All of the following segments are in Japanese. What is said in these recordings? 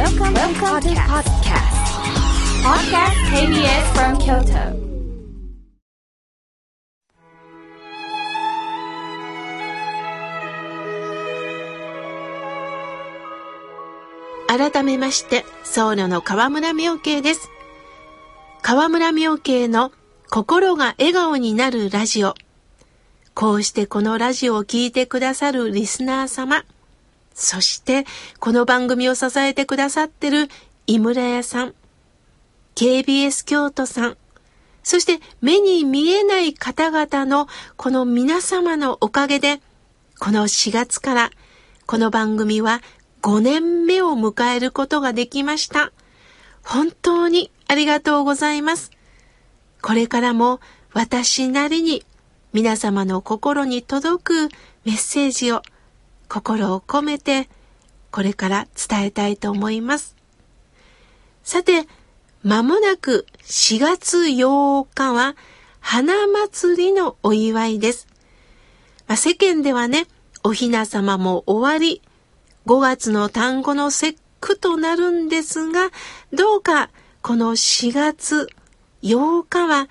Welcome, Welcome to podcast. Podcast KBS from Kyoto. 改めまして、僧侶の河村明慶です。河村明慶の心が笑顔になるラジオ。こうしてこのラジオを聴いてくださるリスナー様。そしてこの番組を支えてくださってる井村屋さん。KBS 京都さん。そして目に見えない方々のこの皆様のおかげで、この4月からこの番組は5年目を迎えることができました。本当にありがとうございます。これからも私なりに皆様の心に届くメッセージを心を込めてこれから伝えたいと思います。さて、まもなく4月8日は花祭りのお祝いです。まあ、世間ではね、おひな様も終わり、5月の単語の節句となるんですが、どうかこの4月8日は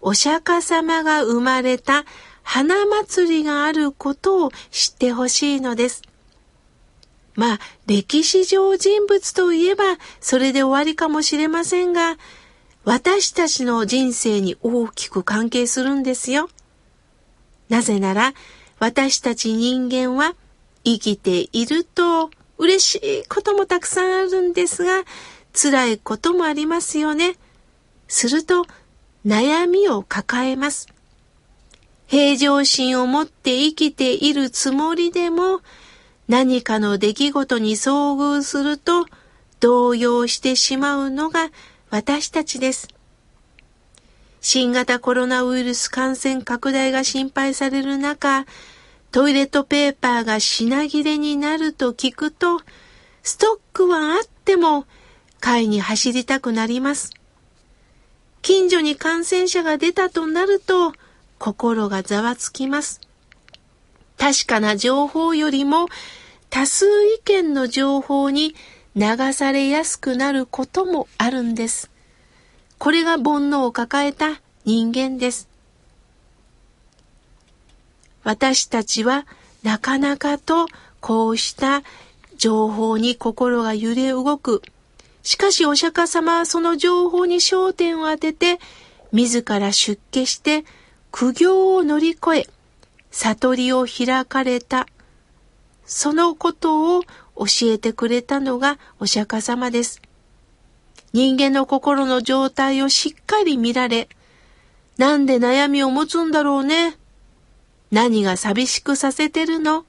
お釈迦様が生まれた花祭りがあることを知ってほしいのです。まあ、歴史上人物といえばそれで終わりかもしれませんが、私たちの人生に大きく関係するんですよ。なぜなら、私たち人間は生きていると嬉しいこともたくさんあるんですが、辛いこともありますよね。すると、悩みを抱えます。平常心を持って生きているつもりでも、何かの出来事に遭遇すると、動揺してしまうのが私たちです。新型コロナウイルス感染拡大が心配される中、トイレットペーパーが品切れになると聞くと、ストックはあっても買いに走りたくなります。近所に感染者が出たとなると心がざわつきます。確かな情報よりも多数意見の情報に流されやすくなることもあるんです。これが煩悩を抱えた人間です。私たちはなかなかとこうした情報に心が揺れ動く。しかしお釈迦様はその情報に焦点を当てて、自ら出家して苦行を乗り越え、悟りを開かれた。そのことを教えてくれたのがお釈迦様です。人間の心の状態をしっかり見られ、なんで悩みを持つんだろうね。何が寂しくさせてるの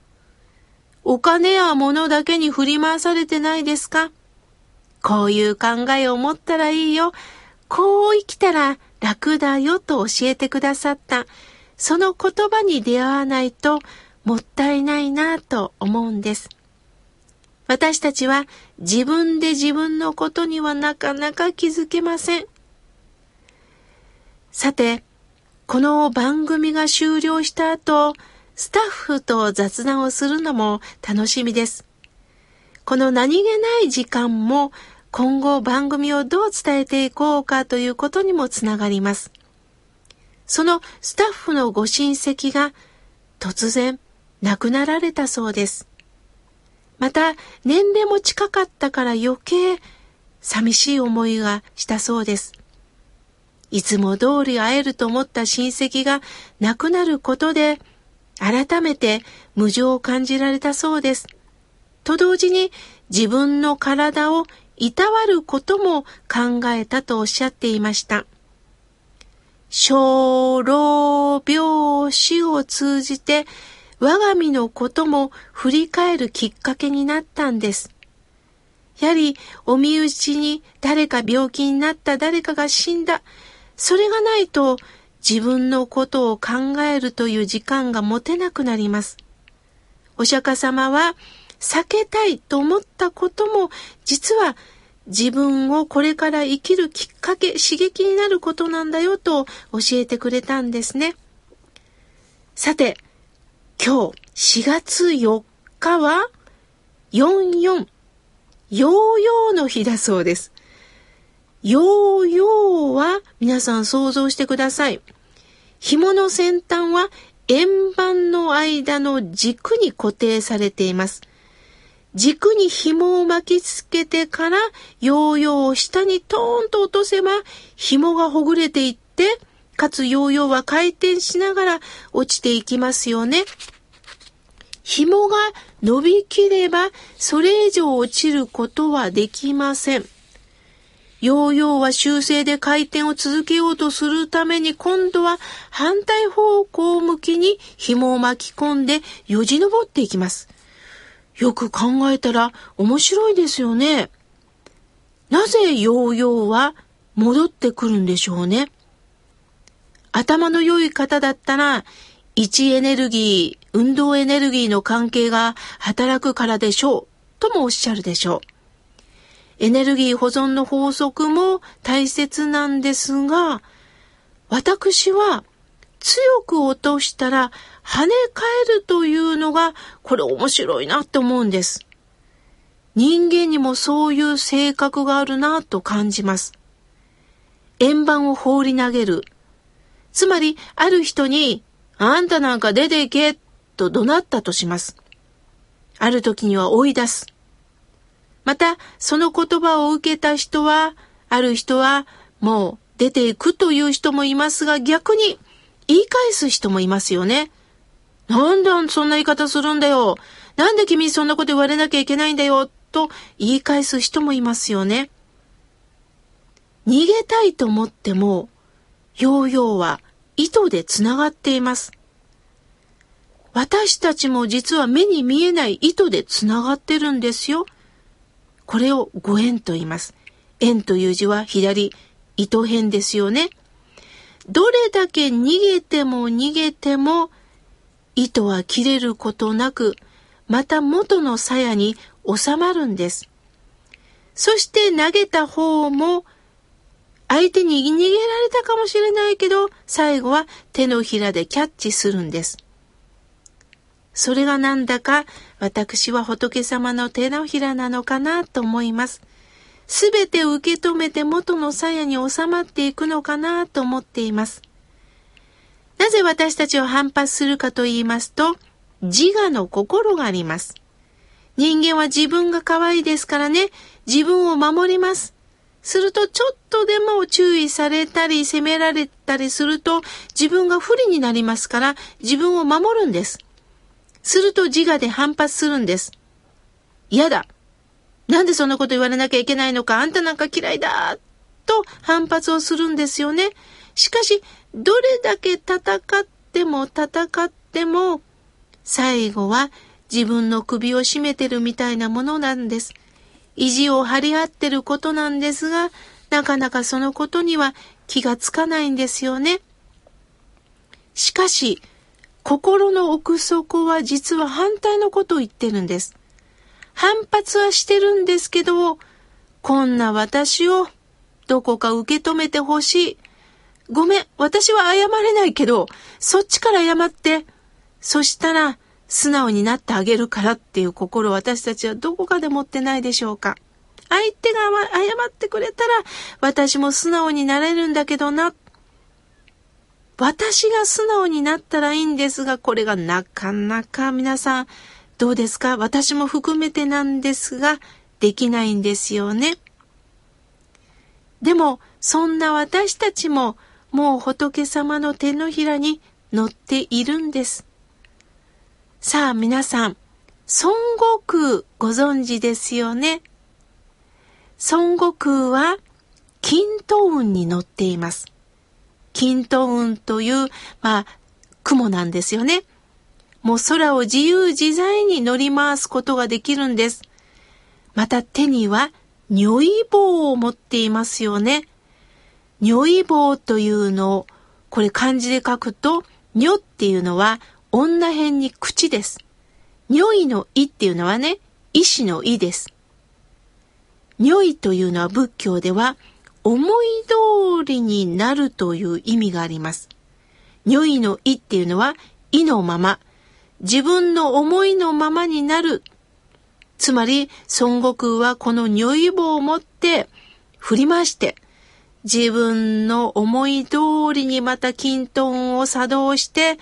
お金や物だけに振り回されてないですかこういう考えを持ったらいいよ。こう生きたら楽だよと教えてくださった。その言葉に出会わないともったいないなと思うんです。私たちは自分で自分のことにはなかなか気づけません。さて、この番組が終了した後、スタッフと雑談をするのも楽しみです。この何気ない時間も今後番組をどう伝えていこうかということにもつながります。そのスタッフのご親戚が突然亡くなられたそうです。また年齢も近かったから余計寂しい思いがしたそうです。いつも通り会えると思った親戚が亡くなることで、改めて無情を感じられたそうです。と同時に自分の体をいたわることも考えたとおっしゃっていました。小老病死を通じて我が身のことも振り返るきっかけになったんです。やはりお身内に誰か病気になった誰かが死んだ。それがないと自分のことを考えるという時間が持てなくなります。お釈迦様は避けたいと思ったことも実は自分をこれから生きるきっかけ、刺激になることなんだよと教えてくれたんですね。さて、今日4月4日は44ヨーヨーの日だそうです。ヨーヨーは皆さん想像してください。紐の先端は円盤の間の軸に固定されています。軸に紐を巻きつけてからヨーヨーを下にトーンと落とせば紐がほぐれていってかつヨーヨーは回転しながら落ちていきますよね。紐が伸びきればそれ以上落ちることはできません。ヨーヨーは修正で回転を続けようとするために今度は反対方向向きに紐を巻き込んでよじ登っていきます。よく考えたら面白いですよね。なぜヨーヨーは戻ってくるんでしょうね。頭の良い方だったら位置エネルギー、運動エネルギーの関係が働くからでしょう、ともおっしゃるでしょう。エネルギー保存の法則も大切なんですが、私は強く落としたら跳ね返るというのがこれ面白いなって思うんです。人間にもそういう性格があるなと感じます。円盤を放り投げる。つまり、ある人にあんたなんか出て行けと怒鳴ったとします。ある時には追い出す。また、その言葉を受けた人は、ある人は、もう出ていくという人もいますが、逆に言い返す人もいますよね。なんでそんな言い方するんだよ。なんで君そんなこと言われなきゃいけないんだよ。と言い返す人もいますよね。逃げたいと思っても、ヨーヨーは糸でつながっています。私たちも実は目に見えない糸でつながってるんですよ。これをご縁と言います。縁という字は左、糸辺ですよね。どれだけ逃げても逃げても、糸は切れることなく、また元の鞘に収まるんです。そして投げた方も相手に逃げられたかもしれないけど、最後は手のひらでキャッチするんです。それがなんだか私は仏様の手のひらなのかなと思います。すべて受け止めて元の鞘に収まっていくのかなと思っています。なぜ私たちを反発するかと言いますと、自我の心があります。人間は自分が可愛いですからね、自分を守ります。するとちょっとでも注意されたり責められたりすると自分が不利になりますから自分を守るんです。すると自我で反発するんです。嫌だ。なんでそんなこと言われなきゃいけないのかあんたなんか嫌いだと反発をするんですよね。しかし、どれだけ戦っても戦っても、最後は自分の首を絞めてるみたいなものなんです。意地を張り合ってることなんですが、なかなかそのことには気がつかないんですよね。しかし、心の奥底は実は反対のことを言ってるんです。反発はしてるんですけど、こんな私をどこか受け止めてほしい。ごめん、私は謝れないけど、そっちから謝って。そしたら、素直になってあげるからっていう心を私たちはどこかで持ってないでしょうか。相手が謝ってくれたら私も素直になれるんだけどな。私が素直になったらいいんですが、これがなかなか皆さんどうですか？私も含めてなんですが、できないんですよね。でも、そんな私たちももう仏様の手のひらに乗っているんです。さあ皆さん、孫悟空ご存知ですよね？孫悟空は金斗雲に乗っています。金斗雲という、まあ、雲なんですよね。もう空を自由自在に乗り回すことができるんです。また手には如意棒を持っていますよね。如意棒というのを、これ漢字で書くと、如っていうのは女編に口です。如意の意っていうのはね、意志の意です。如意というのは仏教では、思い通りになるという意味があります。如意の意っていうのは、意のまま、自分の思いのままになる。つまり、孫悟空はこの如意棒を持って振り回して、自分の思い通りにまた均等を作動して、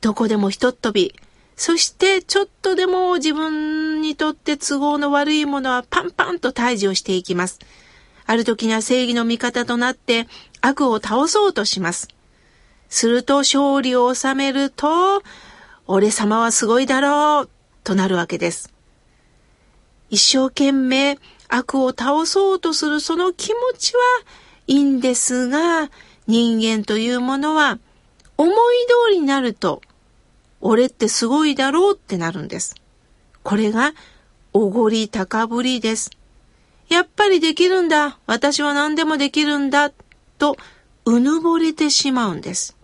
どこでもひとっ飛び、そしてちょっとでも自分にとって都合の悪いものはパンパンと退治をしていきます。ある時には正義の味方となって悪を倒そうとします。すると勝利を収めると、俺様はすごいだろう、となるわけです。一生懸命悪を倒そうとするその気持ちはいいんですが、人間というものは思い通りになると俺ってすごいだろうってなるんです。これが、おごり高ぶりです。やっぱりできるんだ。私は何でもできるんだ。と、うぬぼれてしまうんです。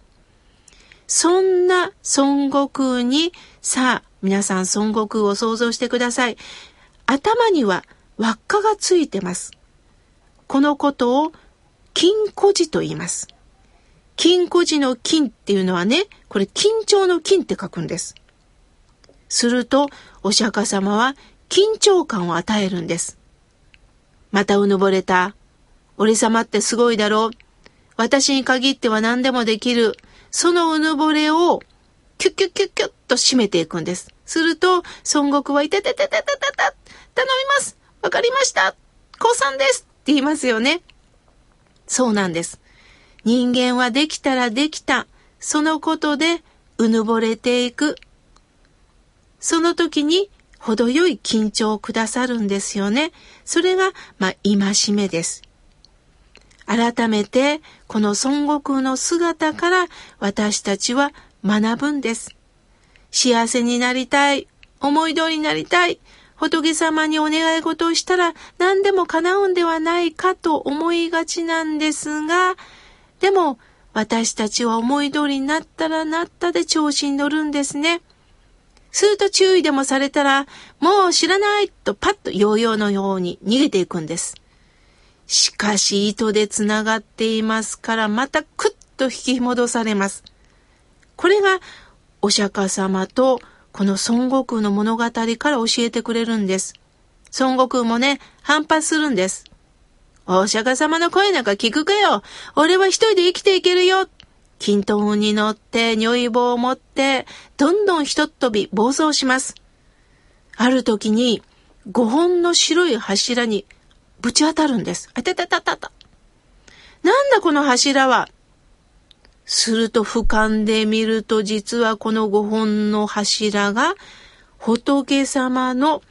そんな孫悟空に、さあ、皆さん孫悟空を想像してください。頭には輪っかがついてます。このことを金庫寺と言います。金庫寺の金っていうのはね、これ緊張の金って書くんです。すると、お釈迦様は緊張感を与えるんです。またうぬぼれた。俺様ってすごいだろう。私に限っては何でもできる。そのうぬぼれを、キュッキュッキュッキュッと締めていくんです。すると、孫悟空はいててててててて頼みますわかりました降参ですって言いますよね。そうなんです。人間はできたらできた。そのことでうぬぼれていく。その時に程よい緊張をくださるんですよね。それが、まあ、戒めです。改めて、この孫悟空の姿から私たちは学ぶんです。幸せになりたい。思い通りになりたい。仏様にお願い事をしたら何でも叶うんではないかと思いがちなんですが、でも、私たちは思い通りになったらなったで調子に乗るんですね。すると注意でもされたら、もう知らないとパッとヨーヨーのように逃げていくんです。しかし糸で繋がっていますからまたクッと引き戻されます。これがお釈迦様とこの孫悟空の物語から教えてくれるんです。孫悟空もね、反発するんです。お釈迦様の声なんか聞くかよ。俺は一人で生きていけるよ。均等に乗って、如意棒を持って、どんどんひとっ飛び暴走します。ある時に、五本の白い柱にぶち当たるんです。あたたたたた。なんだこの柱は？すると俯瞰で見ると実はこの五本の柱が仏様の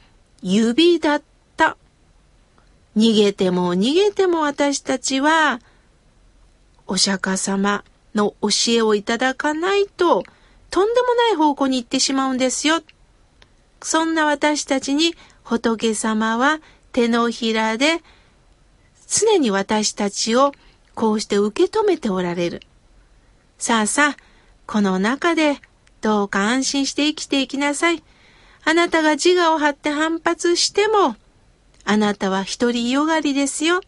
指だった逃げても逃げても私たちは、お釈迦様の教えをいただかないと、とんでもない方向に行ってしまうんですよ。そんな私たちに仏様は手のひらで常に私たちをこうして受け止めておられる。さあさあ、この中でどうか安心して生きていきなさい。あなたが自我を張って反発しても、あなたは一人よがりですよ。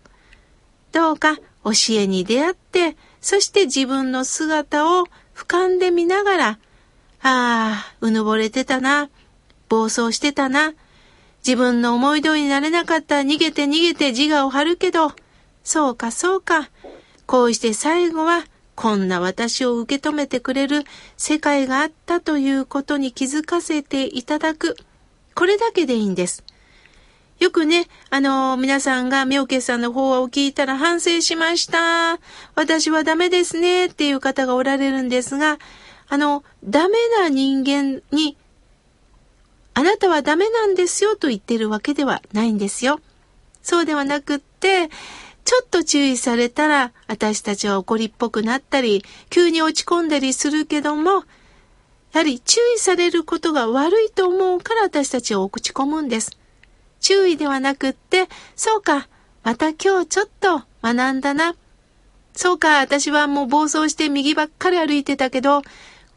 どうか教えに出会って、そして自分の姿を俯瞰で見ながら、ああ、うぬぼれてたな、暴走してたな、自分の思い通りになれなかったら逃げて逃げて自我を張るけど、そうかそうか、こうして最後はこんな私を受け止めてくれる世界があったということに気づかせていただく。これだけでいいんです。よくね、あの、皆さんが妙慶さんの方を聞いたら反省しました。私はダメですねっていう方がおられるんですが、あの、ダメな人間に、あなたはダメなんですよと言ってるわけではないんですよ。そうではなくって、ちょっと注意されたら、私たちは怒りっぽくなったり、急に落ち込んだりするけども、やはり注意されることが悪いと思うから私たちは落ち込むんです。注意ではなくって、そうか、また今日ちょっと学んだな。そうか、私はもう暴走して右ばっかり歩いてたけど、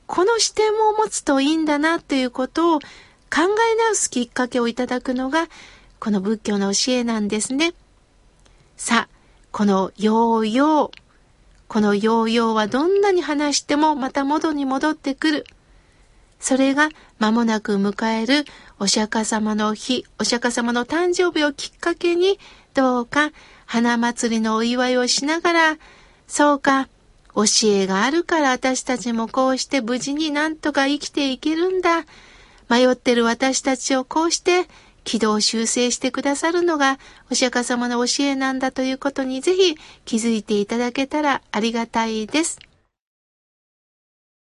この視点を持つといいんだなということを考え直すきっかけをいただくのが、この仏教の教えなんですね。さあ、このヨーヨー。このヨーヨーはどんなに話してもまた元に戻ってくる。それが間もなく迎えるお釈迦様の日、お釈迦様の誕生日をきっかけに、どうか花祭りのお祝いをしながら、そうか、教えがあるから私たちもこうして無事になんとか生きていけるんだ。迷ってる私たちをこうして軌道修正してくださるのがお釈迦様の教えなんだということにぜひ気づいていただけたらありがたいです。